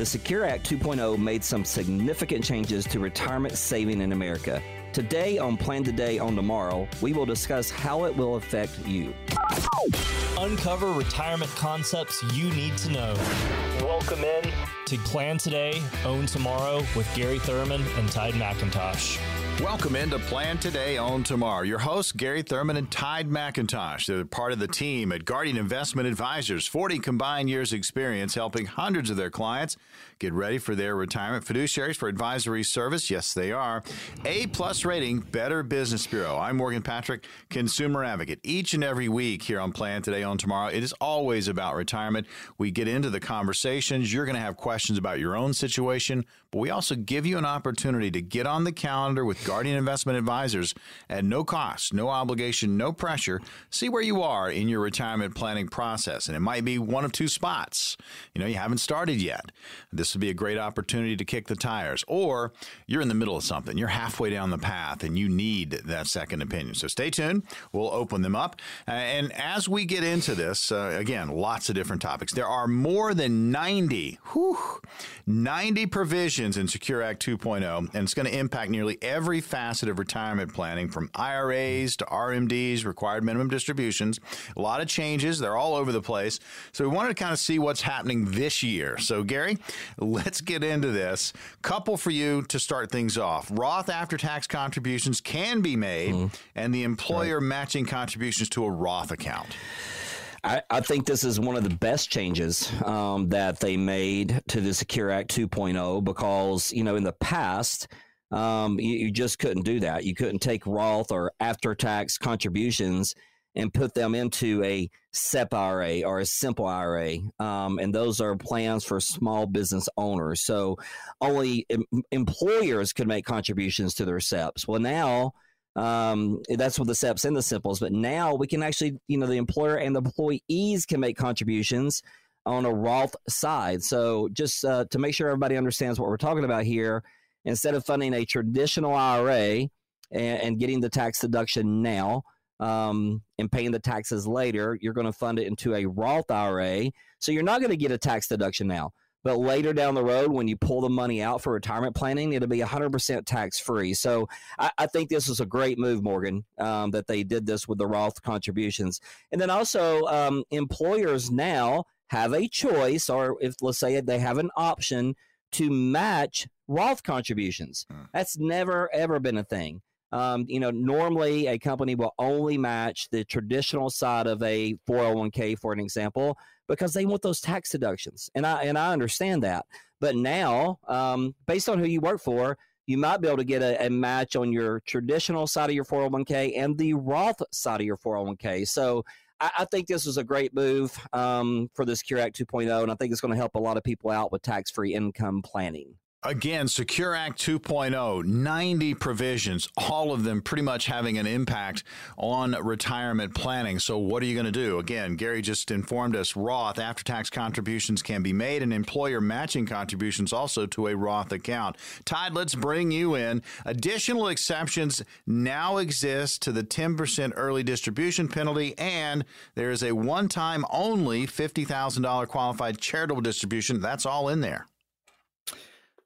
The Secure Act 2.0 made some significant changes to retirement saving in America. Today on Plan Today on Tomorrow, we will discuss how it will affect you. Uncover retirement concepts you need to know. Welcome in to Plan Today, Own Tomorrow with Gary Thurman and Ty McIntosh. Welcome into Plan Today, Own Tomorrow. Your hosts, Gary Thurman and Ty McIntosh. They're part of the team at Guardian Investment Advisors, 40 combined years experience helping hundreds of their clients get ready for their retirement. Fiduciaries for advisory service, yes, they are. A plus rating, Better Business Bureau. I'm Morgan Patrick, consumer advocate. Each and every week here on Plan Today, on Tomorrow, it is always about retirement. We get into the conversations. You're going to have questions about your own situation, but we also give you an opportunity to get on the calendar with Guardian Investment Advisors at no cost, no obligation, no pressure. See where you are in your retirement planning process. And it might be one of two spots. You know, you haven't started yet. This would be a great opportunity to kick the tires. Or you're in the middle of something. You're halfway down the path and you need that second opinion. So stay tuned. We'll open them up. Uh, and as we get into this, uh, again, lots of different topics. There are more than 90, whew, 90 provisions in Secure Act 2.0, and it's going to impact nearly every facet of retirement planning from IRAs to RMDs, required minimum distributions. A lot of changes. They're all over the place. So we wanted to kind of see what's happening this year. So, Gary, let's get into this. Couple for you to start things off. Roth after tax contributions can be made, mm-hmm. and the employer right. matching contributions to a Roth account. I, I, think this is one of the best changes um, that they made to the Secure Act 2.0 because, you know, in the past, um, you, you, just couldn't do that. You couldn't take Roth or after tax contributions and put them into a SEP IRA or a simple IRA. Um, and those are plans for small business owners. So only em- employers could make contributions to their SEPs. Well, now, um, that's what the SEPs and the simples. But now we can actually, you know, the employer and the employees can make contributions on a Roth side. So just uh, to make sure everybody understands what we're talking about here, instead of funding a traditional IRA and, and getting the tax deduction now um, and paying the taxes later, you're going to fund it into a Roth IRA. So you're not going to get a tax deduction now. But later down the road, when you pull the money out for retirement planning, it'll be 100% tax free. So I, I, think this is a great move, Morgan, um, that they did this with the Roth contributions. And then also, um, employers now have a choice, or if let's say they have an option to match Roth contributions. Hmm. That's never ever been a thing. Um, you know, normally a company will only match the traditional side of a 401k, for an example, because they want those tax deductions, and I and I understand that. But now, um, based on who you work for, you might be able to get a, a, match on your traditional side of your 401k and the Roth side of your 401k. So I, I think this is a great move um, for the Secure Act 2.0, and I think it's going to help a lot of people out with tax free income planning. Again, Secure Act 2.0, 90 provisions, all of them pretty much having an impact on retirement planning. So, what are you going to do? Again, Gary just informed us Roth after tax contributions can be made and employer matching contributions also to a Roth account. Todd, let's bring you in. Additional exceptions now exist to the 10% early distribution penalty, and there is a one time only $50,000 qualified charitable distribution. That's all in there.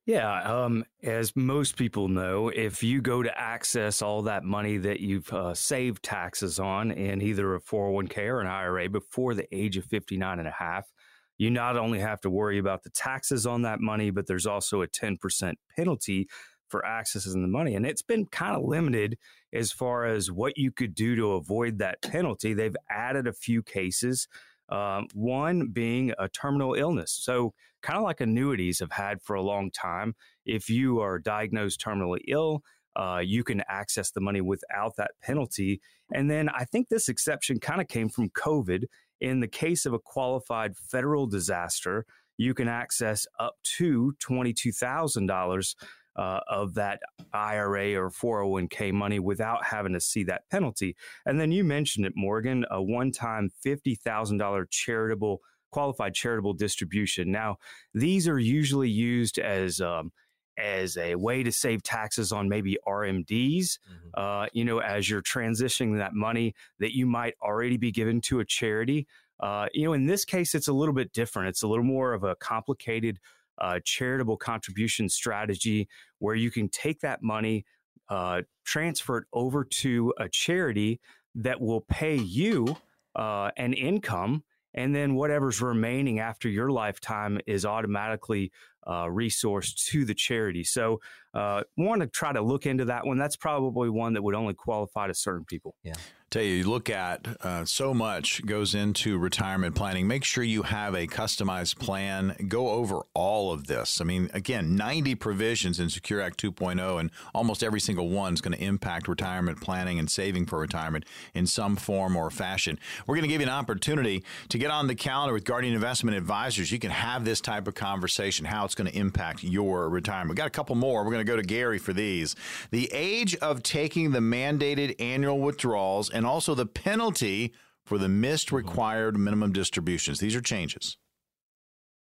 Yeah, um, as most people know, if you go to access all that money that you've uh, saved taxes on in either a 401k or an IRA before the age of 59 and a half, you not only have to worry about the taxes on that money, but there's also a 10% penalty for accessing the money. And it's been kind of limited as far as what you could do to avoid that penalty. They've added a few cases um, one being a terminal illness. So, kind of like annuities have had for a long time. If you are diagnosed terminally ill, uh, you can access the money without that penalty. And then I think this exception kind of came from COVID. In the case of a qualified federal disaster, you can access up to $22,000 uh, of that IRA or 401k money without having to see that penalty. And then you mentioned it, Morgan, a one time $50,000 charitable, qualified charitable distribution. Now, these are usually used as um, as a way to save taxes on maybe RMDs, mm-hmm. uh, you know, as you're transitioning that money that you might already be given to a charity. Uh, you know, in this case, it's a little bit different. It's a little more of a complicated uh, charitable contribution strategy where you can take that money, uh, transfer it over to a charity that will pay you uh, an income. And then whatever's remaining after your lifetime is automatically uh, resourced to the charity. So, uh, want to try to look into that one. That's probably one that would only qualify to certain people. Yeah. Tell you, you look at uh, so much goes into retirement planning. Make sure you have a customized plan. Go over all of this. I mean, again, 90 provisions in Secure Act 2.0, and almost every single one is going to impact retirement planning and saving for retirement in some form or fashion. We're going to give you an opportunity to get on the calendar with Guardian Investment Advisors. You can have this type of conversation, how it's going to impact your retirement. We got a couple more. We're going to go to Gary for these. The age of taking the mandated annual withdrawals and also the penalty for the missed mm-hmm. required minimum distributions. These are changes.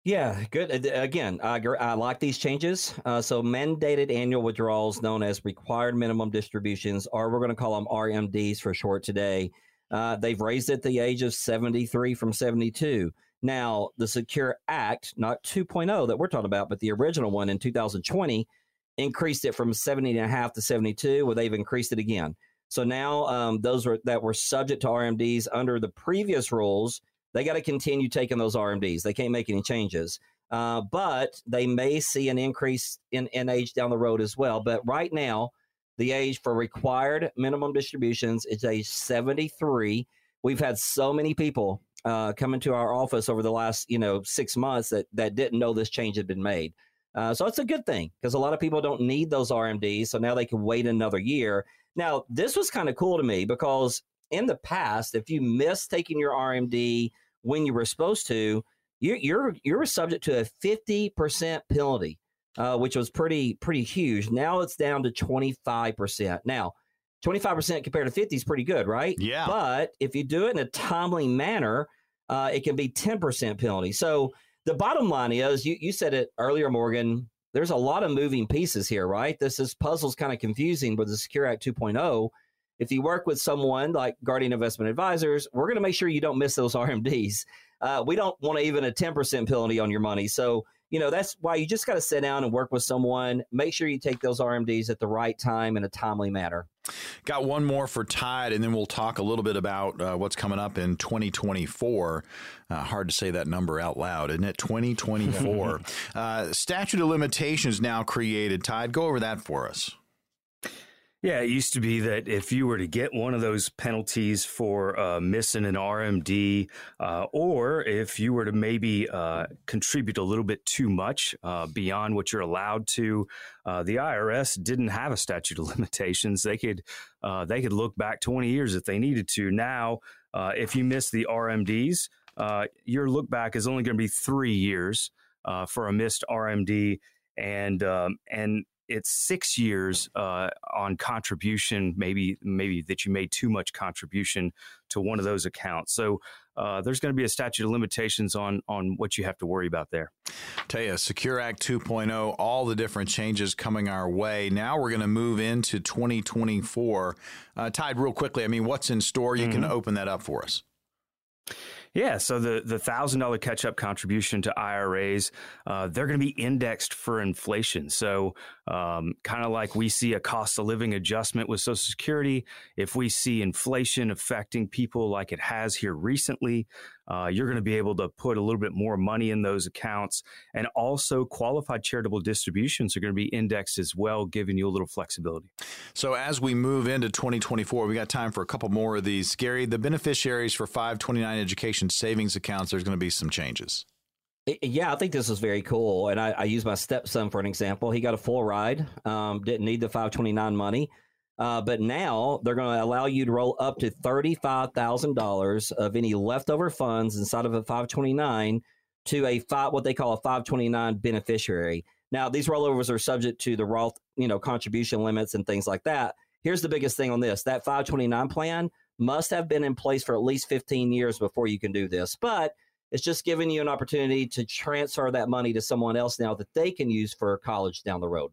Yeah, good. Again, I, I like these changes. Uh, so, mandated annual withdrawals, known as required minimum distributions, or we're going to call them RMDs for short today. Uh, they've raised it the age of 73 from 72. Now, the Secure Act, not 2.0 that we're talking about, but the original one in 2020, increased it from 70 and a half to 72. Well, they've increased it again. So now um, those are, that were subject to RMDs under the previous rules, they got to continue taking those RMDs. They can't make any changes. Uh, but they may see an increase in, in age down the road as well. But right now, the age for required minimum distributions is age 73. We've had so many people uh, come into our office over the last, you know, six months that, that didn't know this change had been made. Uh, so it's a good thing because a lot of people don't need those RMDs. So now they can wait another year. Now, this was kind of cool to me because in the past, if you missed taking your RMD when you were supposed to, you're you're you're subject to a fifty percent penalty, uh, which was pretty pretty huge. Now it's down to twenty five percent. Now, twenty five percent compared to fifty is pretty good, right? Yeah. But if you do it in a timely manner, uh, it can be ten percent penalty. So the bottom line is, you you said it earlier, Morgan there's a lot of moving pieces here, right? This is puzzle's kind of confusing with the Secure Act 2.0. If you work with someone like Guardian Investment Advisors, we're going to make sure you don't miss those RMDs. Uh, we don't want to even a 10% penalty on your money. So you know, that's why you just got to sit down and work with someone. Make sure you take those RMDs at the right time in a timely manner. Got one more for Ty, and then we'll talk a little bit about uh, what's coming up in 2024. Uh, hard to say that number out loud, isn't it? 2024. uh, statute of limitations now created. Ty, go over that for us. Yeah, it used to be that if you were to get one of those penalties for uh, missing an RMD, uh, or if you were to maybe uh, contribute a little bit too much uh, beyond what you're allowed to, uh, the IRS didn't have a statute of limitations. They could uh, they could look back 20 years if they needed to. Now, if you miss the RMDs, your look back is only going to be three years for a missed RMD, and um, and it's six years uh, on contribution, maybe maybe that you made too much contribution to one of those accounts. So uh, there's going to be a statute of limitations on on what you have to worry about there. Tell you, Secure Act 2.0, all the different changes coming our way. Now we're going to move into 2024. Uh, Ty, real quickly, I mean, what's in store? You mm-hmm. can open that up for us. Yeah, so the the thousand dollar catch up contribution to IRAs, uh, they're going to be indexed for inflation. So, um, kind of like we see a cost of living adjustment with Social Security, if we see inflation affecting people like it has here recently, uh, you're going to be able to put a little bit more money in those accounts. And also, qualified charitable distributions are going to be indexed as well, giving you a little flexibility. So, as we move into 2024, we got time for a couple more of these. Gary, the beneficiaries for 529 education savings accounts, there's going to be some changes. Yeah, I think this is very cool. And I, I use my stepson for an example. He got a full ride, um, didn't need the 529 money. Uh, but now they're going to allow you to roll up to $35,000 of any leftover funds inside of a 529 to a five, what they call a 529 beneficiary. Now, these rollovers are subject to the Roth, you know, contribution limits and things like that. Here's the biggest thing on this: that 529 plan must have been in place for at least 15 years before you can do this. But It's just giving you an opportunity to transfer that money to someone else now that they can use for college down the road.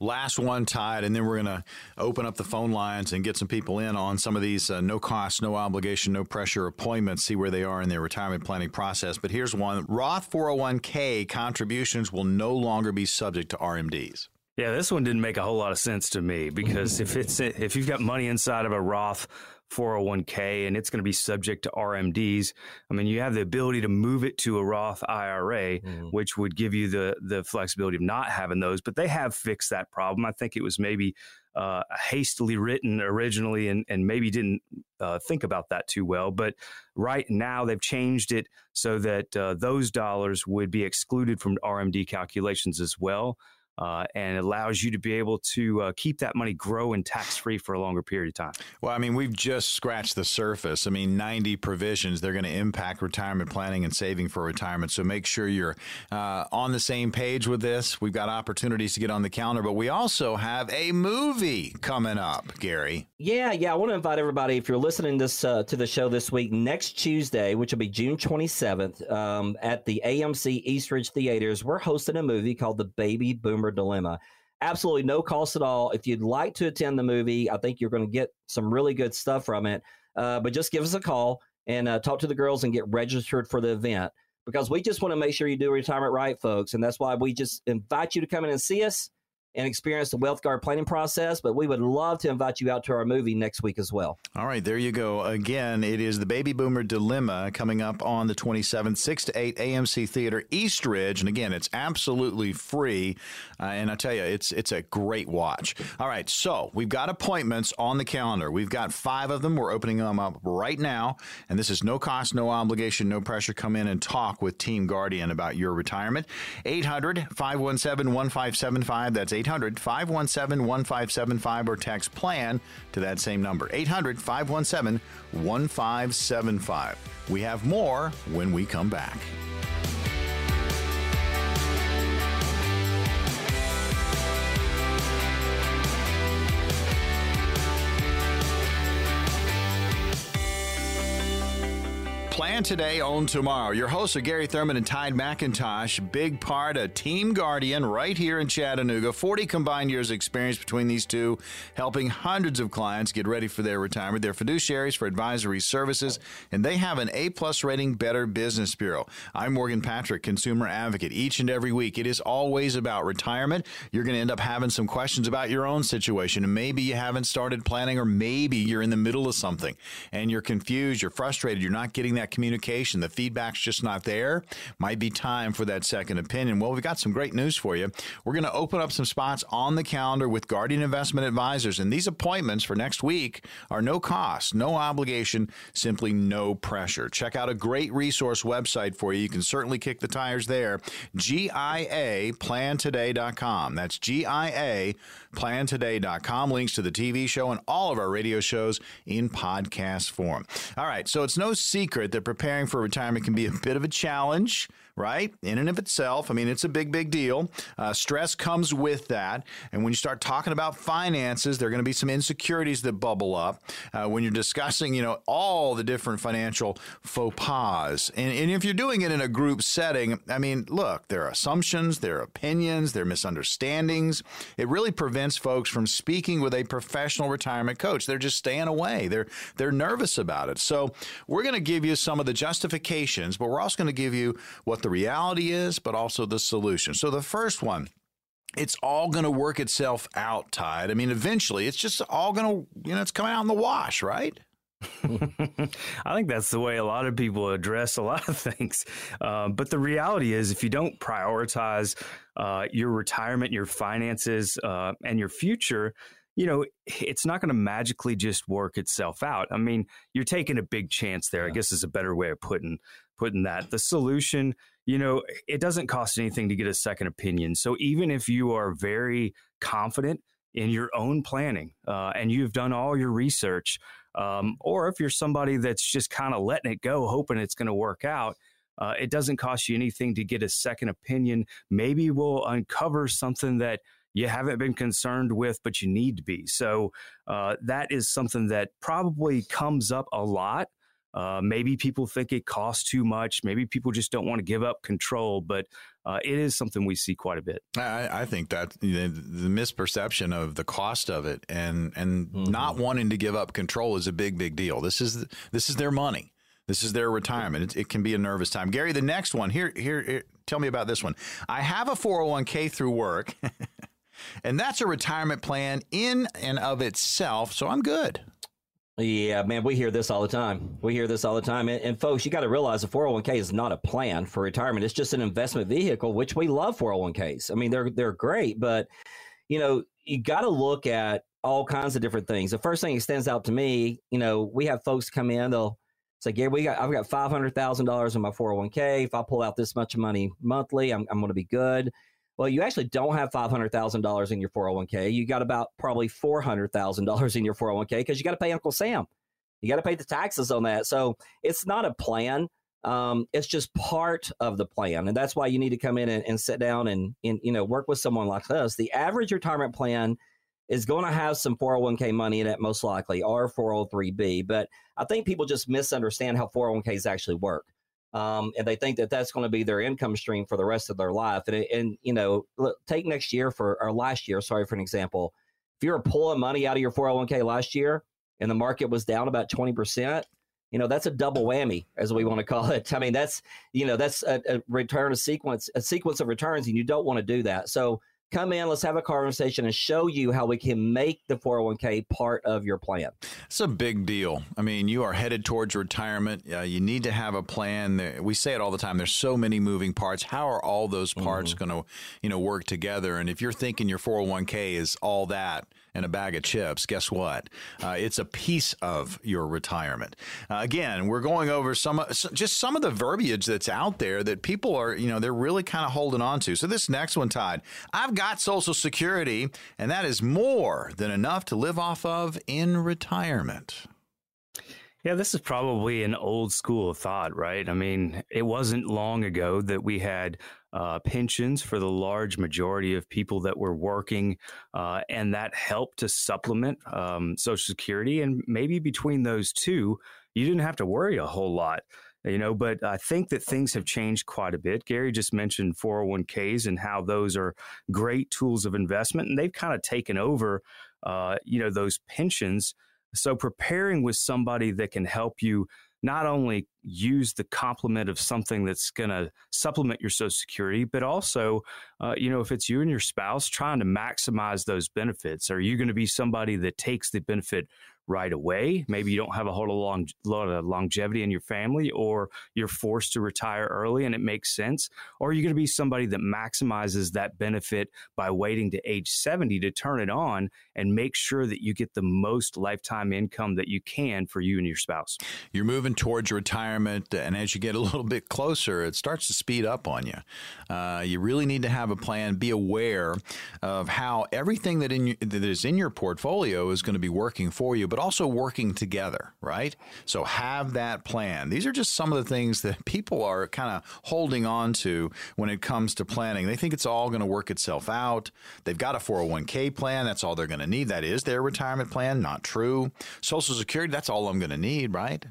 Last one, Ty, and then we're going to open up the phone lines and get some people in on some of these uh, no cost, no obligation, no pressure appointments, see where they are in their retirement planning process. But here's one Roth 401k contributions will no longer be subject to RMDs. Yeah, this one didn't make a whole lot of sense to me because if it's if you've got money inside of a Roth 401k and it's going to be subject to RMDs. I mean, you have the ability to move it to a Roth IRA, mm-hmm. which would give you the the flexibility of not having those. But they have fixed that problem. I think it was maybe uh, hastily written originally and, and maybe didn't uh, think about that too well. But right now they've changed it so that uh, those dollars would be excluded from RMD calculations as well uh, and allows you to be able to uh, keep that money grow and tax free for a longer period of time. Well, I mean, we've just scratched the surface. I mean, 90 provisions, they're going to impact retirement planning and saving for retirement. So make sure you're uh, on the same page with this. We've got opportunities to get on the calendar, but we also have a movie coming up, Gary. Yeah, yeah. I want to invite everybody, if you're listening this uh, to the show this week, next Tuesday, which will be June 27th, um, at the AMC Eastridge Theaters, we're hosting a movie called The Baby Boomer Dilemma. Absolutely no cost at all. If you'd like to attend the movie, I think you're going to get some really good stuff from it. Uh, but just give us a call and uh, talk to the girls and get registered for the event because we just want to make sure you do retirement right, folks. And that's why we just invite you to come in and see us and experience the Wealth Guard planning process, but we would love to invite you out to our movie next week as well. All right, there you go. Again, it is the Baby Boomer Dilemma coming up on the 27th, 6 to 8 AMC Theater Eastridge. And again, it's absolutely free. Uh, and I tell you, it's, it's a great watch. All right, so we've got appointments on the calendar. We've got five of them. We're opening them up right now. And this is no cost, no obligation, no pressure. Come in and talk with Team Guardian about your retirement. 800 517 1575. That's 800 517 1575 or text plan to that same number 800 517 1575. We have more when we come back. Plan today, own tomorrow. Your hosts are Gary Thurman and Ty McIntosh. Big part of Team Guardian right here in Chattanooga. 40 combined years experience between these two, helping hundreds of clients get ready for their retirement. They're fiduciaries for advisory services, and they have an A plus rating Better Business Bureau. I'm Morgan Patrick, consumer advocate. Each and every week, it is always about retirement. You're going to end up having some questions about your own situation, and maybe you haven't started planning, or maybe you're in the middle of something and you're confused, you're frustrated, you're not getting that that communication. The feedback's just not there. Might be time for that second opinion. Well, we've got some great news for you. We're going to open up some spots on the calendar with Guardian Investment Advisors, and these appointments for next week are no cost, no obligation, simply no pressure. Check out a great resource website for you. You can certainly kick the tires there. GIAplantoday.com. That's GIA plantoday.com. Links to the TV show and all of our radio shows in podcast form. All right, so it's no secret that preparing for retirement can be a bit of a challenge right? In and of itself, I mean, it's a big, big deal. Uh, stress comes with that. And when you start talking about finances, there are going to be some insecurities that bubble up uh, when you're discussing, you know, all the different financial faux pas. And, and if you're doing it in a group setting, I mean, look, there are assumptions, there are opinions, there are misunderstandings. It really prevents folks from speaking with a professional retirement coach. They're just staying away. They're they're nervous about it. So we're going to give you some of the justifications, but we're also going to give you what the reality is, but also the solution. So the first one, it's all going to work itself out, Ty. I mean, eventually, it's just all going to, you know, it's coming out in the wash, right? I think that's the way a lot of people address a lot of things. Uh, but the reality is, if you don't prioritize uh, your retirement, your finances, uh, and your future, you know, it's not going to magically just work itself out. I mean, you're taking a big chance there. Yeah. I guess is a better way of putting putting that. The solution you know, it doesn't cost anything to get a second opinion. So even if you are very confident in your own planning uh, and you've done all your research, um, or if you're somebody that's just kind of letting it go, hoping it's going to work out, uh, it doesn't cost you anything to get a second opinion. Maybe we'll uncover something that you haven't been concerned with, but you need to be. So uh, that is something that probably comes up a lot Uh, maybe people think it costs too much. Maybe people just don't want to give up control, but uh, it is something we see quite a bit. I, I think that you know, the misperception of the cost of it and and mm-hmm. not wanting to give up control is a big big deal. This is this is their money. This is their retirement. It, it can be a nervous time. Gary, the next one here, here, here tell me about this one. I have a 401k through work, and that's a retirement plan in and of itself, so I'm good. Yeah, man, we hear this all the time. We hear this all the time. And, and folks, you got to realize a 401k is not a plan for retirement. It's just an investment vehicle, which we love 401ks. I mean, they're they're great, but you know, you got to look at all kinds of different things. The first thing that stands out to me, you know, we have folks come in, they'll say, Gary, we got I've got five hundred thousand dollars in my 401k. If I pull out this much money monthly, I'm I'm gonna be good. Well, you actually don't have $500,000 in your 401k. You got about probably $400,000 in your 401k because you got to pay Uncle Sam. You got to pay the taxes on that. So it's not a plan. Um, it's just part of the plan. And that's why you need to come in and, and sit down and, and, you know, work with someone like us. The average retirement plan is going to have some 401k money in it, most likely, or 403b. But I think people just misunderstand how 401ks actually work um, and they think that that's going to be their income stream for the rest of their life. And, and you know, take next year for or last year, sorry for an example. If you were pulling money out of your 401k last year and the market was down about 20 percent, you know that's a double whammy, as we want to call it. I mean, that's you know that's a, a return a sequence a sequence of returns, and you don't want to do that. So come in, let's have a conversation and show you how we can make the 401k part of your plan. It's a big deal. I mean, you are headed towards retirement. Uh, you need to have a plan. We say it all the time. There's so many moving parts. How are all those parts mm-hmm. going to, you know, work together? And if you're thinking your 401k is all that, and a bag of chips, guess what? Uh, it's a piece of your retirement. Uh, again, we're going over some just some of the verbiage that's out there that people are, you know, they're really kind of holding on to. So this next one, Todd, I've got Social Security, and that is more than enough to live off of in retirement. Yeah, this is probably an old school thought, right? I mean, it wasn't long ago that we had uh, pensions for the large majority of people that were working, uh, and that helped to supplement um, Social Security. And maybe between those two, you didn't have to worry a whole lot. You know, but I think that things have changed quite a bit. Gary just mentioned 401ks and how those are great tools of investment, and they've kind of taken over, uh, you know, those pensions so preparing with somebody that can help you not only use the complement of something that's going to supplement your social security but also uh, you know if it's you and your spouse trying to maximize those benefits. Are you going to be somebody that takes the benefit right away. Maybe you don't have a whole long, lot of longevity in your family, or you're forced to retire early and it makes sense. Or you're going to be somebody that maximizes that benefit by waiting to age 70 to turn it on and make sure that you get the most lifetime income that you can for you and your spouse? You're moving towards retirement, and as you get a little bit closer, it starts to speed up on you. Uh, you really need to have a plan. Be aware of how everything that, in, that is in your portfolio is going to be working for you but also working together, right? So have that plan. These are just some of the things that people are kind of holding on to when it comes to planning. They think it's all going to work itself out. They've got a 401k plan. That's all they're going to need. That is their retirement plan. Not true. Social Security, that's all I'm going to need, right?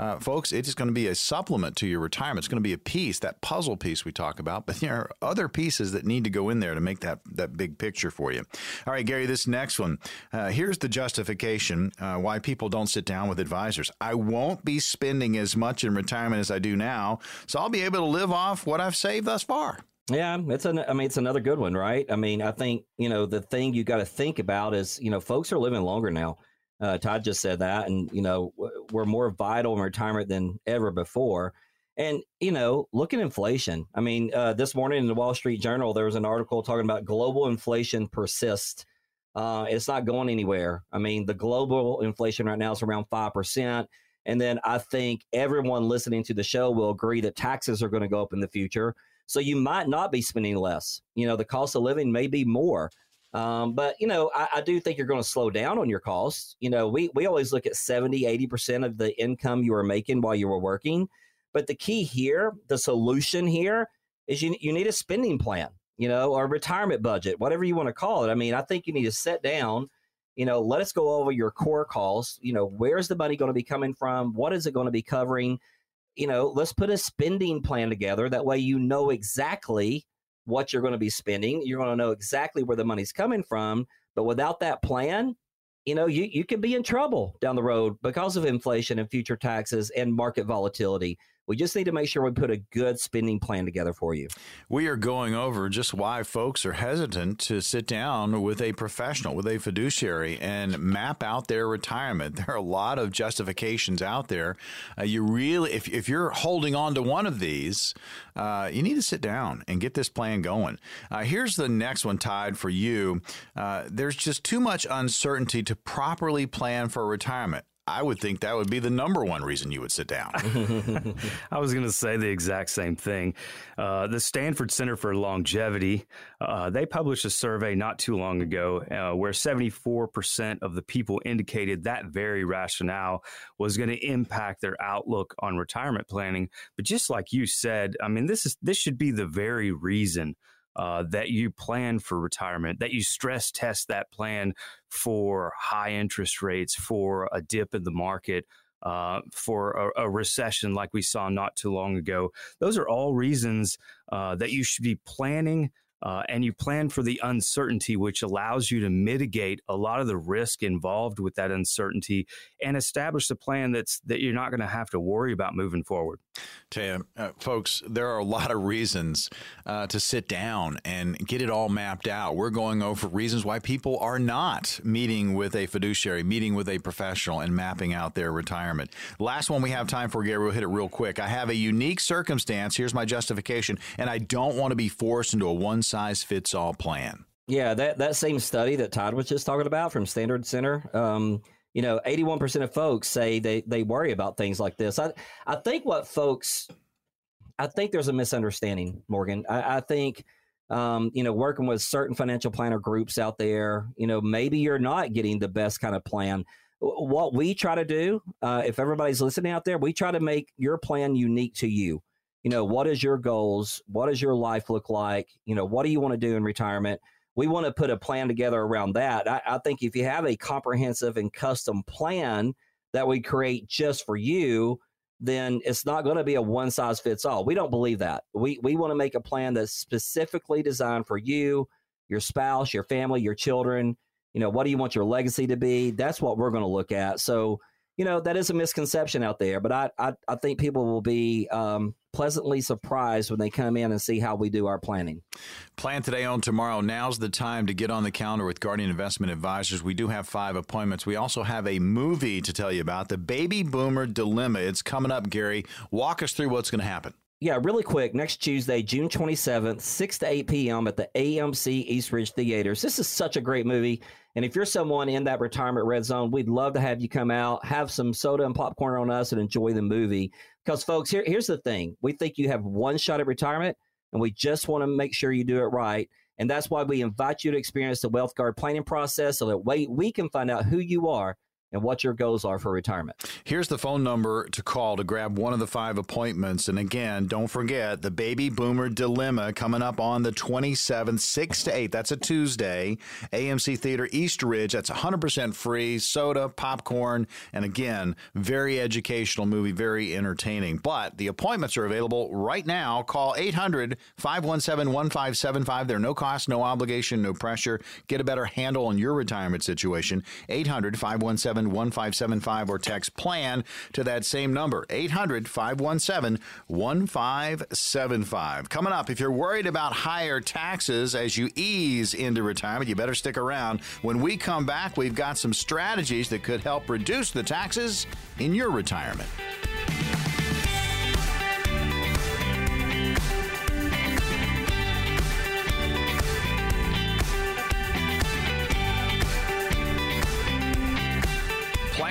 Uh, folks, it is going to be a supplement to your retirement. It's going to be a piece, that puzzle piece we talk about, but there are other pieces that need to go in there to make that, that big picture for you. All right, Gary, this next one. Uh, here's the justification uh, why people don't sit down with advisors. I won't be spending as much in retirement as I do now, so I'll be able to live off what I've saved thus far. Yeah, it's an. I mean, it's another good one, right? I mean, I think you know the thing you got to think about is you know folks are living longer now. Uh, Todd just said that, and you know we're more vital in retirement than ever before. And you know, look at inflation. I mean, uh, this morning in the Wall Street Journal, there was an article talking about global inflation persists. Uh, it's not going anywhere. I mean, the global inflation right now is around five percent. And then I think everyone listening to the show will agree that taxes are going to go up in the future. So you might not be spending less. You know, the cost of living may be more. Um, but you know, I, I do think you're going to slow down on your costs. You know, we we always look at 70, 80% of the income you were making while you were working. But the key here, the solution here is you you need a spending plan, you know, or retirement budget, whatever you want to call it. I mean, I think you need to sit down you know, let us go over your core costs. You know, where's the money going to be coming from? What is it going to be covering? You know, let's put a spending plan together. That way, you know exactly what you're going to be spending. You're going to know exactly where the money's coming from. But without that plan, you know, you, you could be in trouble down the road because of inflation and future taxes and market volatility. We just need to make sure we put a good spending plan together for you. We are going over just why folks are hesitant to sit down with a professional, with a fiduciary, and map out their retirement. There are a lot of justifications out there. Uh, you really, if, if you're holding on to one of these, uh, you need to sit down and get this plan going. Uh, here's the next one tied for you. Uh, there's just too much uncertainty to properly plan for retirement. I would think that would be the number one reason you would sit down. I was going to say the exact same thing. Uh, the Stanford Center for Longevity, uh, they published a survey not too long ago uh, where 74% of the people indicated that very rationale was going to impact their outlook on retirement planning. But just like you said, I mean, this is this should be the very reason uh, that you plan for retirement, that you stress test that plan for high interest rates, for a dip in the market, uh, for a, a, recession like we saw not too long ago. Those are all reasons uh, that you should be planning uh, and you plan for the uncertainty, which allows you to mitigate a lot of the risk involved with that uncertainty and establish a plan that's that you're not going to have to worry about moving forward. Tim, uh, folks, there are a lot of reasons uh, to sit down and get it all mapped out. We're going over reasons why people are not meeting with a fiduciary, meeting with a professional, and mapping out their retirement. Last one we have time for, Gary. We'll hit it real quick. I have a unique circumstance. Here's my justification, and I don't want to be forced into a one size fits all plan. Yeah, that, that same study that Todd was just talking about from Stanford Center. Um, you know, 81% of folks say they, they worry about things like this. I, I think what folks, I think there's a misunderstanding, Morgan. I, I think, um, you know, working with certain financial planner groups out there, you know, maybe you're not getting the best kind of plan. What we try to do, uh, if everybody's listening out there, we try to make your plan unique to you. You know, what is your goals? What does your life look like? You know, what do you want to do in retirement? We want to put a plan together around that. I, I think if you have a comprehensive and custom plan that we create just for you, then it's not going to be a one size fits all. We don't believe that. We we want to make a plan that's specifically designed for you, your spouse, your family, your children. You know, what do you want your legacy to be? That's what we're going to look at. So, you know, that is a misconception out there, but I I, I think people will be um, pleasantly surprised when they come in and see how we do our planning. Plan today on tomorrow. Now's the time to get on the calendar with Guardian Investment Advisors. We do have five appointments. We also have a movie to tell you about the Baby Boomer Dilemma. It's coming up, Gary. Walk us through what's going to happen. Yeah, really quick. Next Tuesday, June 27th, 6 to 8 p.m. at the AMC East Ridge Theaters. This is such a great movie. And if you're someone in that retirement red zone, we'd love to have you come out, have some soda and popcorn on us, and enjoy the movie. Because, folks, here, here's the thing we think you have one shot at retirement, and we just want to make sure you do it right. And that's why we invite you to experience the Wealth Guard planning process so that we, we can find out who you are and what your goals are for retirement. Here's the phone number to call to grab one of the five appointments. And again, don't forget the baby boomer dilemma coming up on the 27th, 6 to 8. That's a Tuesday. AMC Theater East Ridge. That's 100% free. Soda, popcorn, and again, very educational movie, very entertaining. But the appointments are available right now. Call 800 517 1575. They're no cost, no obligation, no pressure. Get a better handle on your retirement situation. 800 517 1575 or text plan to that same number, 800 517 1575. Coming up, if you're worried about higher taxes as you ease into retirement, you better stick around. When we come back, we've got some strategies that could help reduce the taxes in your retirement.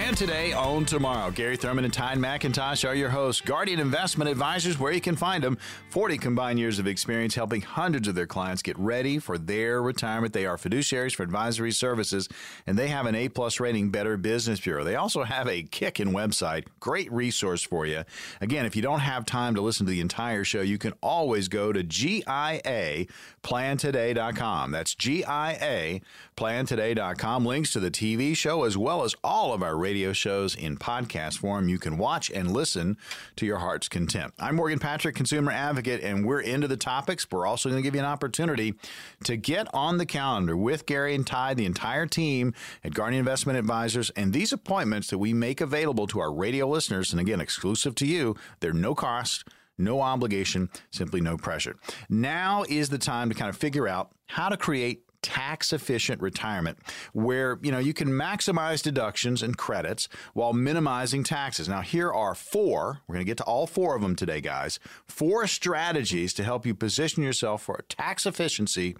Plan today, own tomorrow. Gary Thurman and Ty McIntosh are your hosts. Guardian Investment Advisors, where you can find them. 40 combined years of experience helping hundreds of their clients get ready for their retirement. They are fiduciaries for advisory services, and they have an A plus rating Better Business Bureau. They also have a kicking website. Great resource for you. Again, if you don't have time to listen to the entire show, you can always go to GIAplantoday.com. That's GIAplantoday.com. Links to the TV show as well as all of our radio shows in podcast form. You can watch and listen to your heart's content. I'm Morgan Patrick, consumer advocate, and we're into the topics. We're also going to give you an opportunity to get on the calendar with Gary and Ty, the entire team at Guardian Investment Advisors. And these appointments that we make available to our radio listeners, and again, exclusive to you, they're no cost. No obligation, simply no pressure. Now is the time to kind of figure out how to create tax efficient retirement where you know you can maximize deductions and credits while minimizing taxes. Now here are four we're going to get to all four of them today guys four strategies to help you position yourself for tax efficiency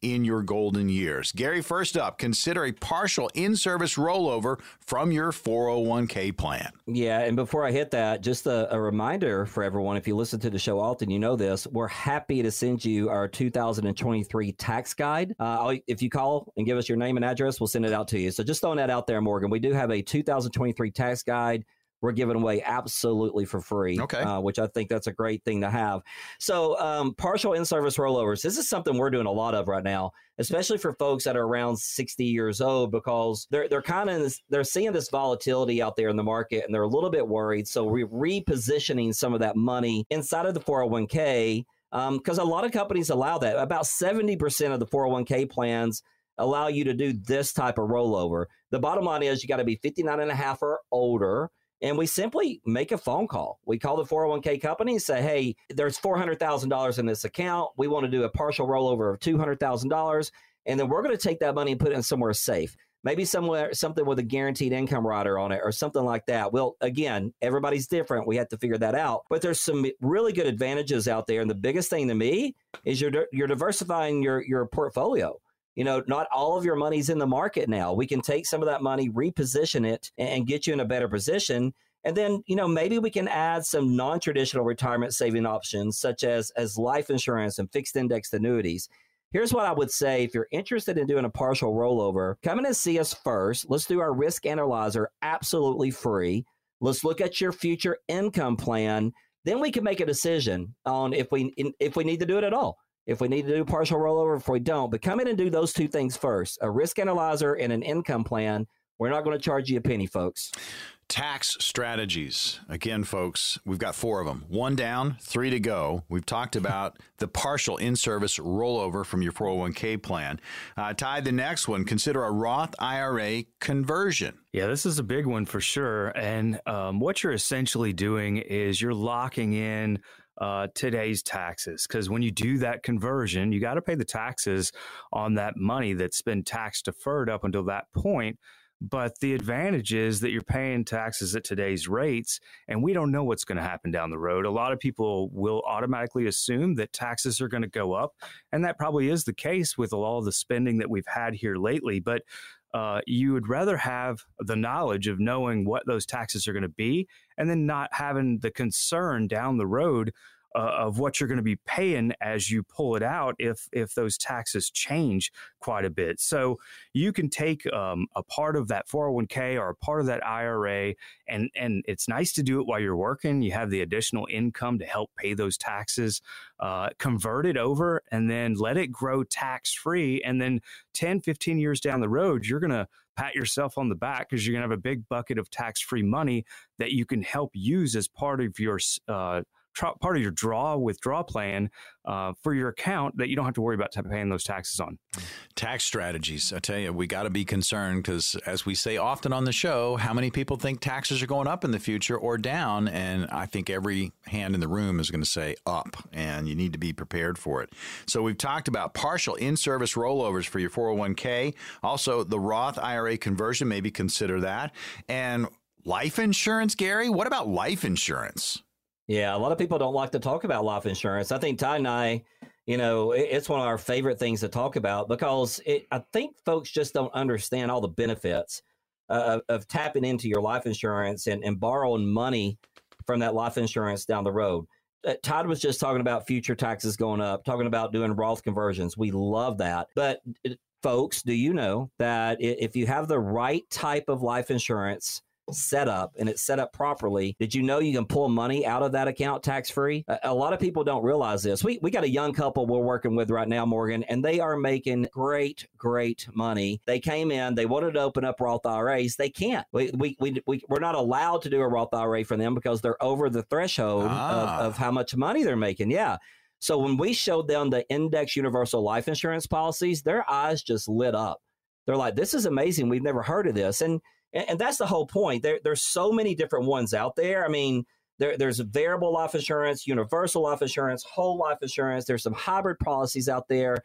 in your golden years. Gary first up consider a partial in-service rollover from your 401k plan. Yeah and before i hit that just a, a reminder for everyone if you listen to the show often you know this we're happy to send you our 2023 tax guide. Uh, I'll, if you call and give us your name and address, we'll send it out to you. So just throwing that out there, Morgan. We do have a 2023 tax guide we're giving away absolutely for free. Okay. Uh, which I think that's a great thing to have. So, um, partial in service rollovers. This is something we're doing a lot of right now, especially for folks that are around 60 years old, because they're they're kind of they're seeing this volatility out there in the market, and they're a little bit worried. So, we're repositioning some of that money inside of the 401k because um, a lot of companies allow that. About 70% of the 401k plans allow you to do this type of rollover. The bottom line is you got to be 59 and a half or older. And we simply make a phone call. We call the 401k company and say, hey, there's $400,000 in this account. We want to do a partial rollover of $200,000. And then we're going to take that money and put it in somewhere safe maybe somewhere something with a guaranteed income rider on it or something like that. Well, again, everybody's different. We have to figure that out. But there's some really good advantages out there, and the biggest thing to me is you're you're diversifying your your portfolio. You know, not all of your money's in the market now. We can take some of that money, reposition it, and get you in a better position. And then, you know, maybe we can add some non-traditional retirement saving options such as as life insurance and fixed indexed annuities. Here's what I would say if you're interested in doing a partial rollover, come in and see us first. Let's do our risk analyzer absolutely free. Let's look at your future income plan. Then we can make a decision on if we if we need to do it at all. If we need to do partial rollover, if we don't, but come in and do those two things first: a risk analyzer and an income plan. We're not going to charge you a penny, folks. Tax strategies. Again, folks, we've got four of them. One down, three to go. We've talked about the partial in service rollover from your 401k plan. Uh, Ty, the next one, consider a Roth IRA conversion. Yeah, this is a big one for sure. And um, what you're essentially doing is you're locking in uh, today's taxes. Because when you do that conversion, you got to pay the taxes on that money that's been tax deferred up until that point. But the advantage is that you're paying taxes at today's rates, and we don't know what's going to happen down the road. A lot of people will automatically assume that taxes are going to go up, and that probably is the case with all the spending that we've had here lately. But uh, you would rather have the knowledge of knowing what those taxes are going to be and then not having the concern down the road uh, of what you're going to be paying as you pull it out if if those taxes change quite a bit. So you can take um, a part of that 401k or a part of that IRA, and and it's nice to do it while you're working. You have the additional income to help pay those taxes. Uh, convert it over and then let it grow tax free. And then 10, 15 years down the road, you're going to pat yourself on the back because you're going to have a big bucket of tax free money that you can help use as part of your uh, part of your draw withdraw plan uh, for your account that you don't have to worry about paying those taxes on. Tax strategies. I tell you, we got to be concerned because, as we say often on the show, how many people think taxes are going up in the future or down? And I think every hand in the room is going to say up, and you need to be prepared for it. So, we've talked about partial in service rollovers for your 401k, also the Roth IRA conversion, maybe consider that. And life insurance, Gary? What about life insurance? Yeah, a lot of people don't like to talk about life insurance. I think Ty and I, you know, it's one of our favorite things to talk about because it, I think folks just don't understand all the benefits uh, of tapping into your life insurance and, and borrowing money from that life insurance down the road. Uh, Todd was just talking about future taxes going up, talking about doing Roth conversions. We love that. But uh, folks, do you know that if you have the right type of life insurance, set up and it's set up properly, did you know you can pull money out of that account tax free? A, a, lot of people don't realize this. We, we got a young couple we're working with right now, Morgan, and they are making great, great money. They came in, they wanted to open up Roth IRAs. They can't. We, we, we, we, we're not allowed to do a Roth IRA for them because they're over the threshold ah. of, of how much money they're making. Yeah. So when we showed them the index universal life insurance policies, their eyes just lit up. They're like, this is amazing. We've never heard of this. And and, and that's the whole point. There, there's so many different ones out there. I mean, there, there's variable life insurance, universal life insurance, whole life insurance. There's some hybrid policies out there.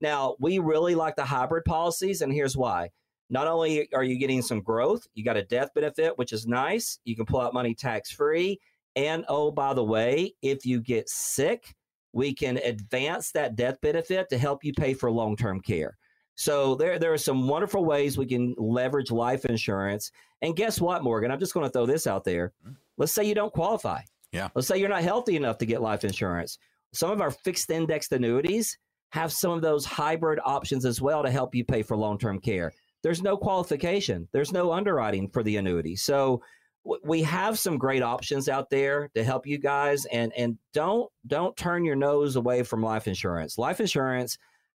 Now, we really like the hybrid policies, and here's why. Not only are you getting some growth, you got a death benefit, which is nice. You can pull out money tax free. And oh, by the way, if you get sick, we can advance that death benefit to help you pay for long term care. So there, there are some wonderful ways we can leverage life insurance. And guess what, Morgan? I'm just going to throw this out there. Mm-hmm. Let's say you don't qualify. Yeah. Let's say you're not healthy enough to get life insurance. Some of our fixed indexed annuities have some of those hybrid options as well to help you pay for long term care. There's no qualification. There's no underwriting for the annuity. So we have some great options out there to help you guys and and don't don't turn your nose away from life insurance. Life insurance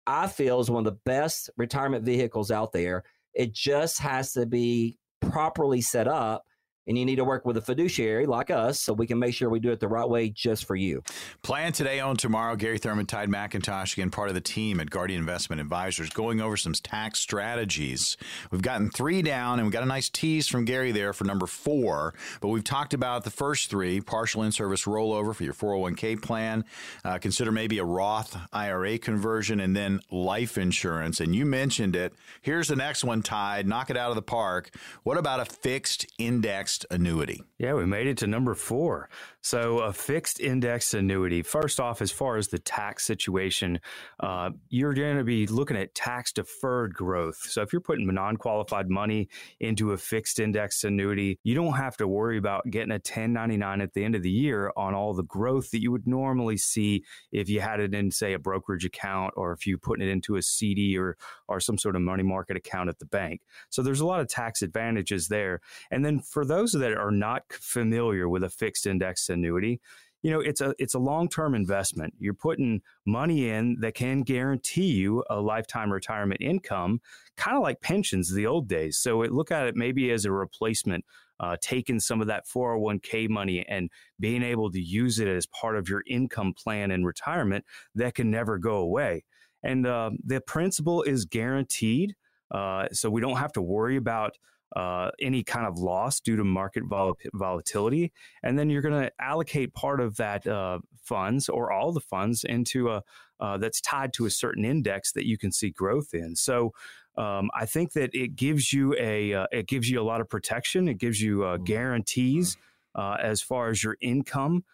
I feel is one of the best retirement vehicles out there. It just has to be properly set up and you need to work with a fiduciary like us so we can make sure we do it the right way just for you. Plan today, own tomorrow. Gary Thurman, Ty McIntosh, again, part of the team at Guardian Investment Advisors, going over some tax strategies. We've gotten three down, and we got a nice tease from Gary there for number four. But we've talked about the first three partial in service rollover for your 401k plan. Uh, consider maybe a Roth IRA conversion, and then life insurance. And you mentioned it. Here's the next one, Ty. Knock it out of the park. What about a fixed index? Annuity. Yeah, we made it to number four. So, a fixed indexed annuity. First off, as far as the tax situation, uh, you're going to be looking at tax deferred growth. So, if you're putting non qualified money into a fixed indexed annuity, you don't have to worry about getting a 1099 at the end of the year on all the growth that you would normally see if you had it in, say, a brokerage account or if you put it into a CD or, or some sort of money market account at the bank. So, there's a lot of tax advantages there. And then for those those that are not familiar with a fixed index annuity, you know it's a it's a long-term investment. You're putting money in that can guarantee you a lifetime retirement income kind of like pensions the old days. So it, look at it maybe as a replacement uh, taking some of that 401k money and being able to use it as part of your income plan in retirement that can never go away. And uh, the principal is guaranteed uh, so we don't have to worry about uh, any kind of loss due to market vol- volatility, and then you're going to allocate part of that uh, funds or all the funds into a uh, that's tied to a certain index that you can see growth in. So. Um, I think that it gives you a uh, it gives you a lot of protection. It gives you uh, mm-hmm. guarantees uh, as far as your income,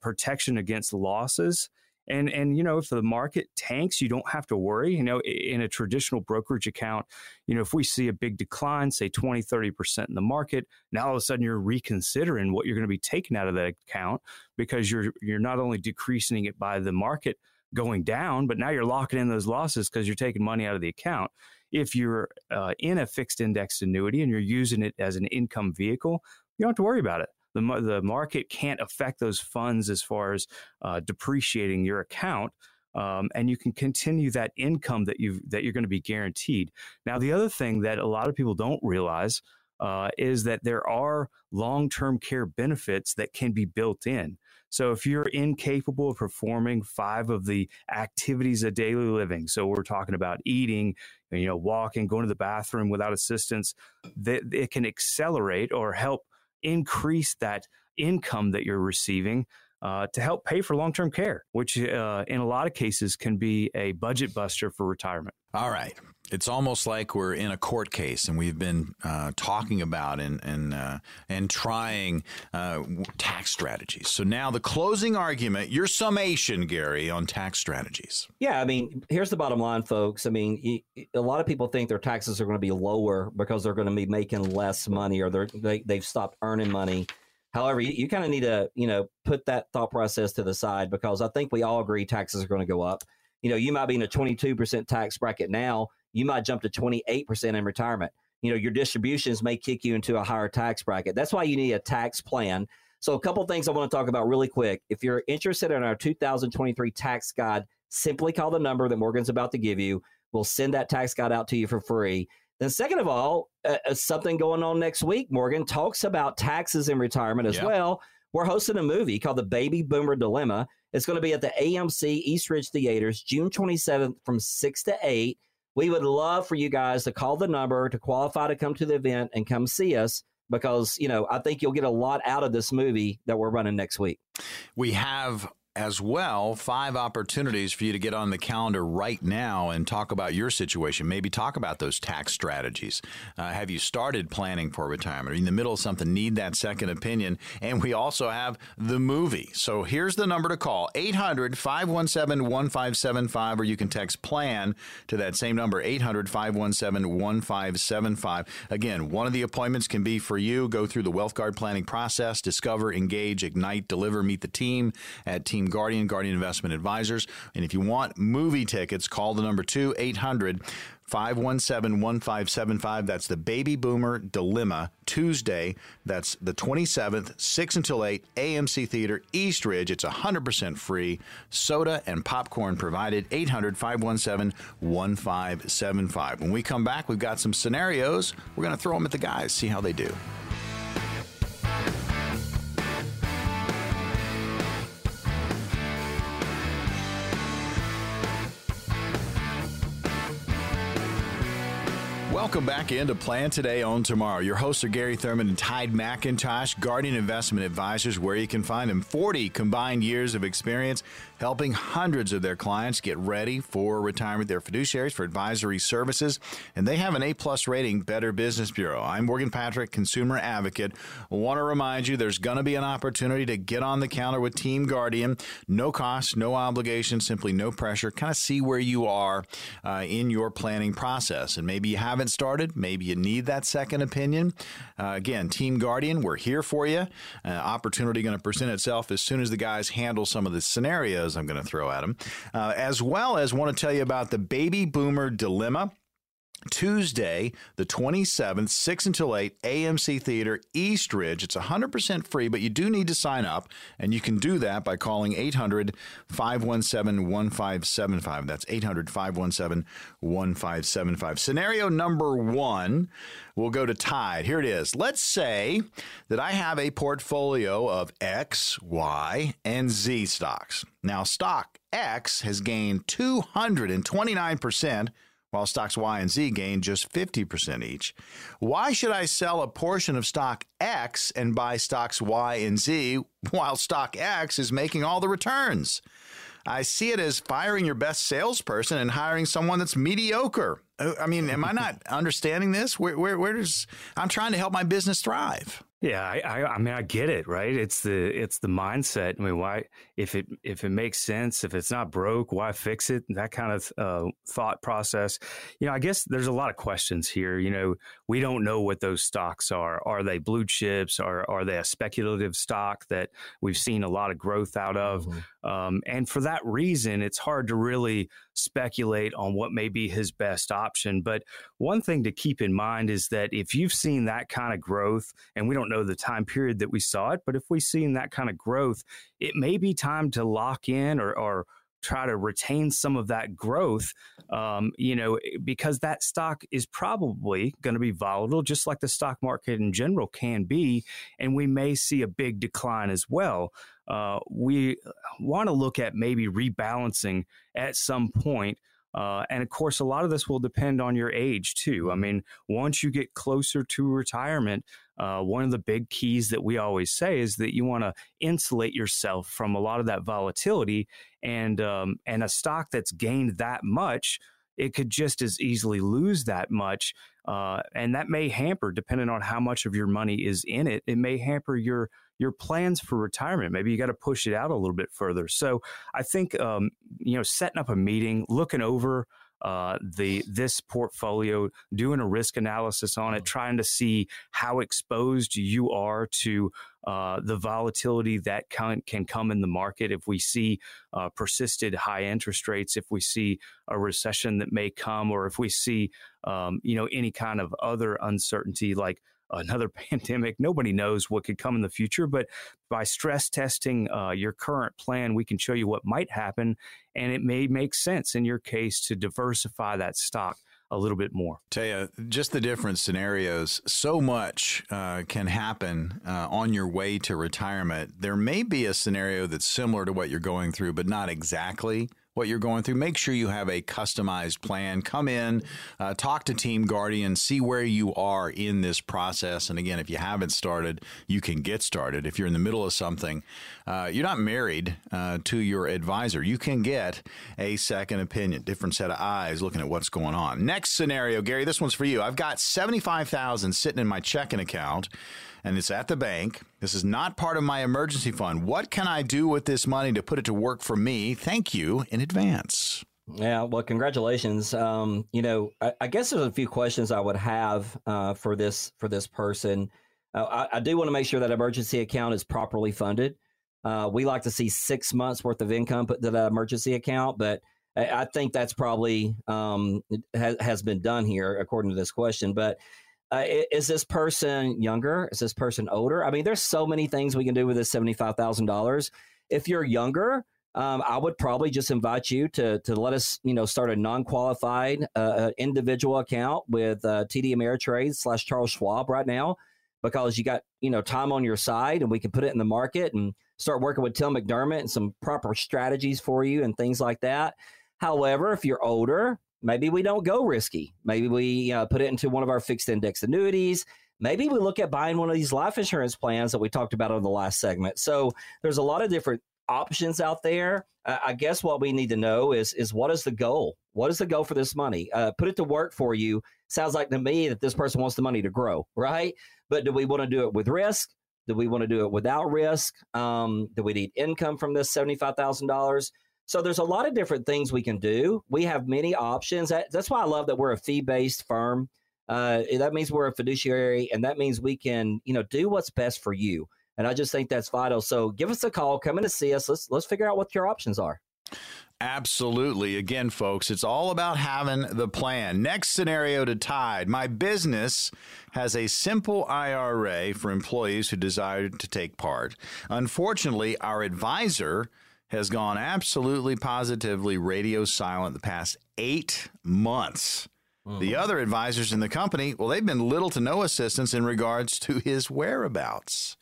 protection against losses, and and you know, if the market tanks, you don't have to worry. You know, in a traditional brokerage account, you know, if we see a big decline, say 20, 30% in the market, now all of a sudden you're reconsidering what you're going to be taking out of that account because you're you're not only decreasing it by the market going down, but now you're locking in those losses because you're taking money out of the account. If you're uh, in a fixed indexed annuity and you're using it as an income vehicle, you don't have to worry about it the, the market can't affect those funds as far as uh, depreciating your account. Um, and you can continue that income that you that you're going to be guaranteed. Now, the other thing that a lot of people don't realize uh, is that there are long-term care benefits that can be built in. So if you're incapable of performing five of the activities of daily living, so we're talking about eating, you know, walking, going to the bathroom without assistance, that it can accelerate or help increase that income that you're receiving uh, to help pay for long term care, which uh, in a lot of cases can be a budget buster for retirement. All right. It's almost like we're in a court case, and we've been uh, talking about and and uh, and trying uh, tax strategies. So now the closing argument, your summation, Gary, on tax strategies. Yeah, I mean, here's the bottom line, folks. I mean, a lot of people think their taxes are going to be lower because they're going to be making less money or they're, they they've stopped earning money. However, you, you kind of need to you know put that thought process to the side because I think we all agree taxes are going to go up. You know, you might be in a 22% tax bracket now you might jump to 28% in retirement. You know, your distributions may kick you into a higher tax bracket. That's why you need a tax plan. So, a couple things I want to talk about really quick. If you're interested in our 2023 tax guide, simply call the number that Morgan's about to give you. We'll send that tax guide out to you for free. Then, second of all, uh, uh something going on next week. Morgan talks about taxes in retirement as yep. well. We're hosting a movie called The Baby Boomer Dilemma. It's going to be at the AMC East Ridge Theaters June 27th from 6 to 8. We would love for you guys to call the number to qualify to come to the event and come see us because, you know, I think you'll get a lot out of this movie that we're running next week. We have as well five opportunities for you to get on the calendar right now and talk about your situation. Maybe talk about those tax strategies. Uh, have you started planning for retirement? Are you in the middle of something? Need that second opinion? And we also have the movie. So here's the number to call 800 517 1575, or you can text PLAN to that same number 800 517 1575. Again, one of the appointments can be for you. Go through the Wealth Guard planning process, discover, engage, ignite, deliver, meet the team at Team Guardian, Guardian Investment Advisors. And if you want movie tickets, call the number 2 800 517 1575. That's the Baby Boomer Dilemma, Tuesday. That's the 27th, 6 until 8, AMC Theater, East Ridge. It's 100% free. Soda and popcorn provided. 800 517 1575. When we come back, we've got some scenarios. We're going to throw them at the guys, see how they do. Welcome back into Plan Today, on Tomorrow. Your hosts are Gary Thurman and Ty McIntosh, Guardian Investment Advisors, where you can find them 40 combined years of experience helping hundreds of their clients get ready for retirement. They're fiduciaries for advisory services, and they have an A plus rating, Better Business Bureau. I'm Morgan Patrick, consumer advocate. I want to remind you there's going to be an opportunity to get on the counter with Team Guardian. No cost, no obligation, simply no pressure. Kind of see where you are uh, in your planning process. And maybe you haven't started, maybe you need that second opinion. Uh, again, Team Guardian, we're here for you. Uh, opportunity going to present itself as soon as the guys handle some of the scenarios I'm going to throw at him, uh, as well as want to tell you about the baby boomer dilemma. Tuesday, the 27th, 6 until 8, AMC Theater, East Ridge. It's 100% free, but you do need to sign up, and you can do that by calling 800 517 1575. That's 800 517 1575. Scenario number one we'll go to Ty. Here it is. Let's say that I have a portfolio of X, Y, and Z stocks. Now, stock X has gained 229% while stocks Y and Z gain just 50% each. Why should I sell a portion of stock X and buy stocks Y and Z while stock X is making all the returns? I see it as firing your best salesperson and hiring someone that's mediocre. Oh, I mean, am I not understanding this? Where, where, where does I'm trying to help my business thrive? Yeah, I, I, I, mean, I get it, right? It's the it's the mindset. I mean, why if it if it makes sense, if it's not broke, why fix it? That kind of uh, thought process. You know, I guess there's a lot of questions here. You know, we don't know what those stocks are. Are they blue chips? Are are they a speculative stock that we've seen a lot of growth out of? Mm-hmm. Um, and for that reason, it's hard to really speculate on what may be his best option. But one thing to keep in mind is that if you've seen that kind of growth, and we don't know the time period that we saw it, but if we've seen that kind of growth, it may be time to lock in or, or try to retain some of that growth, um, you know, because that stock is probably going to be volatile, just like the stock market in general can be. And we may see a big decline as well. Uh, we want to look at maybe rebalancing at some point. Uh, and of course, a lot of this will depend on your age too. I mean, once you get closer to retirement, uh, one of the big keys that we always say is that you want to insulate yourself from a lot of that volatility, and um, and a stock that's gained that much, it could just as easily lose that much, uh, and that may hamper, depending on how much of your money is in it, it may hamper your your plans for retirement. Maybe you got to push it out a little bit further. So I think um, you know setting up a meeting, looking over uh, the this portfolio, doing a risk analysis on it, mm-hmm. trying to see how exposed you are to uh, the volatility that can, can come in the market. If we see uh, persisted high interest rates, if we see a recession that may come, or if we see um, you know any kind of other uncertainty like another pandemic. Nobody knows what could come in the future, but by stress testing uh, your current plan, we can show you what might happen, and it may make sense in your case to diversify that stock a little bit more. Tell you, just the different scenarios, so much uh, can happen uh, on your way to retirement. There may be a scenario that's similar to what you're going through, but not exactly what you're going through. Make sure you have a customized plan. Come in, uh, talk to Team Guardian, see where you are in this process. And again, if you haven't started, you can get started. If you're in the middle of something, uh, you're not married uh, to your advisor. You can get a second opinion, different set of eyes looking at what's going on. Next scenario, Gary, this one's for you. I've got 75,000 sitting in my checking account and it's at the bank. This is not part of my emergency fund. What can I do with this money to put it to work for me? Thank you in advance. Yeah, well, congratulations. Um, you know, I, I, guess there's a few questions I would have uh, for this for this person. Uh, I, I, do want to make sure that emergency account is properly funded. Uh, we like to see six months worth of income put to that emergency account, but I, I think that's probably um, has, has been done here according to this question. But uh, is this person younger? Is this person older? I mean, there's so many things we can do with this seventy-five thousand dollars. If you're younger, um, I would probably just invite you to to let us, you know, start a non-qualified uh, uh individual account with uh, TD Ameritrade slash Charles Schwab right now, because you got you know time on your side, and we can put it in the market and start working with Tim McDermott and some proper strategies for you and things like that. However, if you're older, maybe we don't go risky. Maybe we uh, put it into one of our fixed index annuities. Maybe we look at buying one of these life insurance plans that we talked about on the last segment. So there's a lot of different options out there. Uh, I guess what we need to know is is what is the goal? What is the goal for this money? Uh, put it to work for you. Sounds like to me that this person wants the money to grow, right? But do we want to do it with risk? Do we want to do it without risk? Um, do we need income from this seventy five thousand dollars? So there's a lot of different things we can do. We have many options. That, that's why I love that we're a fee-based firm. Uh, that means we're a fiduciary, and that means we can, you know, do what's best for you. And I just think that's vital. So give us a call, come in to see us. Let's let's figure out what your options are. Absolutely. Again, folks, it's all about having the plan. Next scenario to Ty. My business has a simple IRA for employees who desire to take part. Unfortunately, our advisor has gone absolutely positively radio silent the past eight months. Mm-hmm. The other advisors in the company, well, they've been little to no assistance in regards to his whereabouts.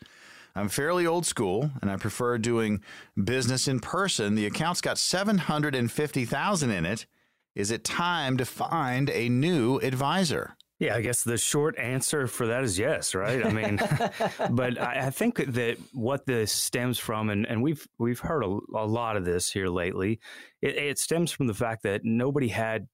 I'm fairly old school and I prefer doing business in person. The account's got 750,000 in it. Is it time to find a new advisor? Yeah, I guess the short answer for that is yes, right? I mean, but I, I, think that what this stems from, and, and we've we've heard a, a lot of this here lately, it, it, stems from the fact that nobody had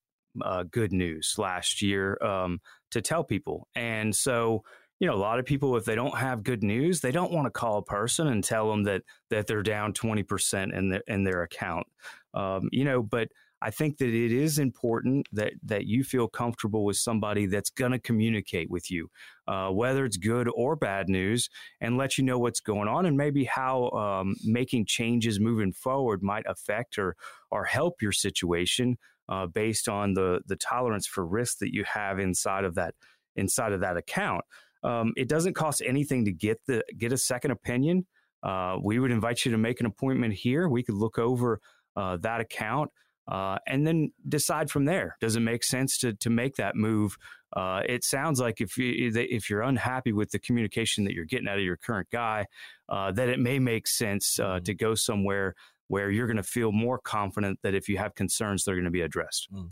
uh, good news last year um, to tell people, and so you know a lot of people, if they don't have good news, they don't want to call a person and tell them that that they're down twenty percent in their in their account, um, you know, but I think that it is important that that you feel comfortable with somebody that's going to communicate with you, uh, whether it's good or bad news, and let you know what's going on and maybe how um, making changes moving forward might affect or or help your situation uh, based on the the tolerance for risk that you have inside of that inside of that account. Um, it doesn't cost anything to get the get a second opinion. Uh, we would invite you to make an appointment here. We could look over uh, that account uh, and then decide from there. Does it make sense to to make that move? Uh, it sounds like if you, if you're unhappy with the communication that you're getting out of your current guy, uh, that it may make sense uh, mm. to go somewhere where you're going to feel more confident that if you have concerns, they're going to be addressed. Mm.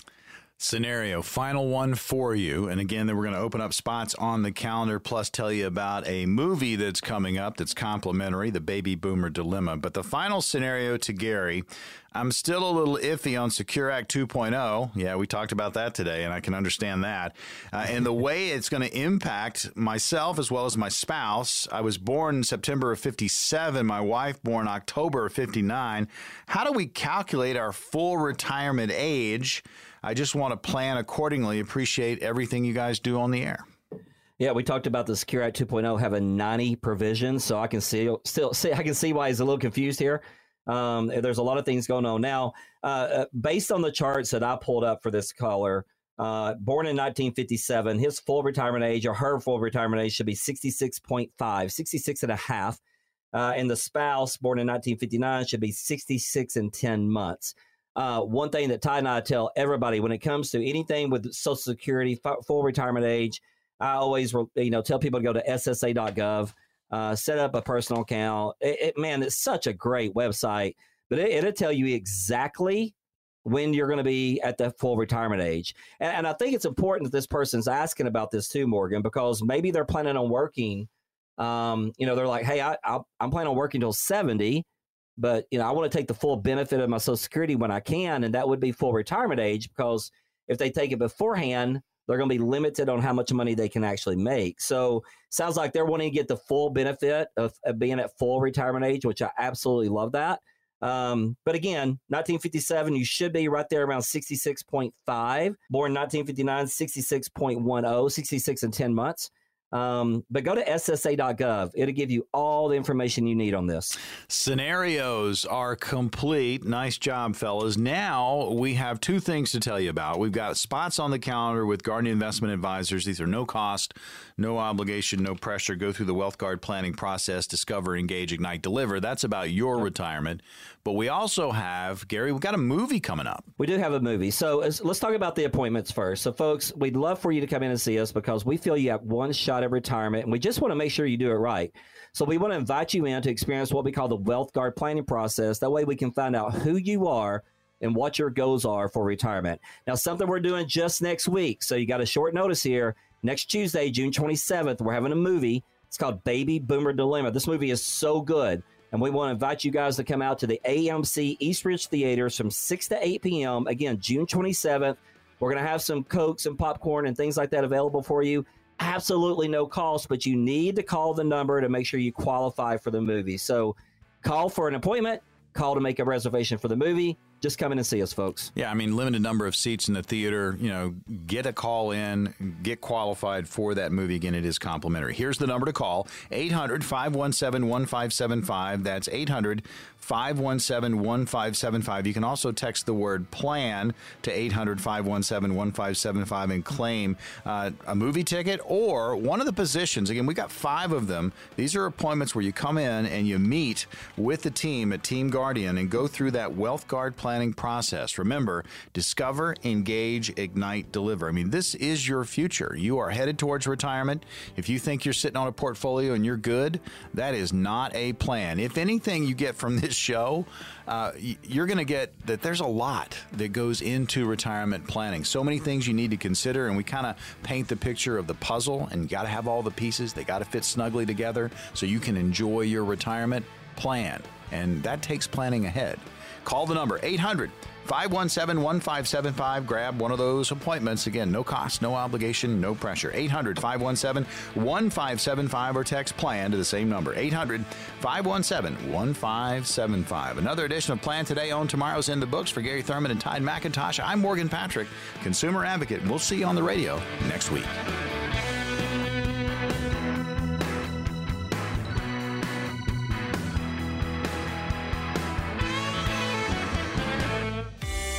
Scenario, final one for you. And again, then we're going to open up spots on the calendar, plus tell you about a movie that's coming up that's complimentary, The Baby Boomer Dilemma. But the final scenario to Gary, I'm still a little iffy on Secure Act 2.0. Yeah, we talked about that today, and I can understand that. Uh, and the way it's going to impact myself as well as my spouse. I was born in September of 57, my wife born October of 59. How do we calculate our full retirement age? I just want to plan accordingly. Appreciate everything you guys do on the air. Yeah, we talked about the Secure Act 2.0 having 90 provisions, so I can see still see I can see why he's a little confused here. Um, there's a lot of things going on now. Uh, uh based on the charts that I pulled up for this caller, uh, born in 1957, his full retirement age or her full retirement age should be 66.5, 66 and a half. Uh, and the spouse born in 1959 should be 66 and 10 months uh, one thing that Ty and I tell everybody when it comes to anything with Social Security, full retirement age, I always you know tell people to go to SSA.gov, uh, set up a personal account. It, it, man, it's such a great website, but it, it'll tell you exactly when you're going to be at the full retirement age. And, and, I think it's important that this person's asking about this too, Morgan, because maybe they're planning on working. Um, you know, they're like, hey, I, I, I'm planning on working till 70 but you know, I want to take the full benefit of my Social Security when I can, and that would be full retirement age because if they take it beforehand, they're going to be limited on how much money they can actually make. So sounds like they're wanting to get the full benefit of, of being at full retirement age, which I absolutely love that. Um, but again, 1957, you should be right there around 66.5. Born 1959, 66.10, 66 and 10 months. Um, but go to SSA.gov. It'll give you all the information you need on this. Scenarios are complete. Nice job, fellas. Now we have two things to tell you about. We've got spots on the calendar with Guardian Investment Advisors. These are no cost, no obligation, no pressure. Go through the Wealth Guard planning process, discover, engage, ignite, deliver. That's about your retirement. But we also have, Gary, we've got a movie coming up. We do have a movie. So let's talk about the appointments first. So, folks, we'd love for you to come in and see us because we feel you have one shot at retirement and we just want to make sure you do it right. So, we want to invite you in to experience what we call the Wealth Guard planning process. That way, we can find out who you are and what your goals are for retirement. Now, something we're doing just next week. So, you got a short notice here. Next Tuesday, June 27th, we're having a movie. It's called Baby Boomer Dilemma. This movie is so good. And we want to invite you guys to come out to the AMC East Ridge Theaters from 6 to 8 p.m. Again, June 27th. We're going to have some Cokes and popcorn and things like that available for you. Absolutely no cost, but you need to call the number to make sure you qualify for the movie. So call for an appointment, call to make a reservation for the movie just come in and see us, folks. Yeah, I mean, limited number of seats in the theater. You know, get a call in, get qualified for that movie. Again, it is complimentary. Here's the number to call 800 517 1575. That's 800 517 1575. You can also text the word plan to 800 517 1575 and claim uh, a movie ticket or one of the positions. Again, we got five of them. These are appointments where you come in and you meet with the team at Team Guardian and go through that Wealth Guard planning process. Remember, discover, engage, ignite, deliver. I mean, this is your future. You are headed towards retirement. If you think you're sitting on a portfolio and you're good, that is not a plan. If anything you get from this this show, uh, you're going to get that there's a lot that goes into retirement planning. So many things you need to consider, and we kind of paint the picture of the puzzle, and you got to have all the pieces. They got to fit snugly together so you can enjoy your retirement plan. And that takes planning ahead. Call the number 800 517 1575. Grab one of those appointments. Again, no cost, no obligation, no pressure. 800 517 1575 or text plan to the same number 800 517 1575. Another edition of Plan Today on Tomorrow's in the books for Gary Thurman and Ty McIntosh. I'm Morgan Patrick, consumer advocate. We'll see you on the radio next week.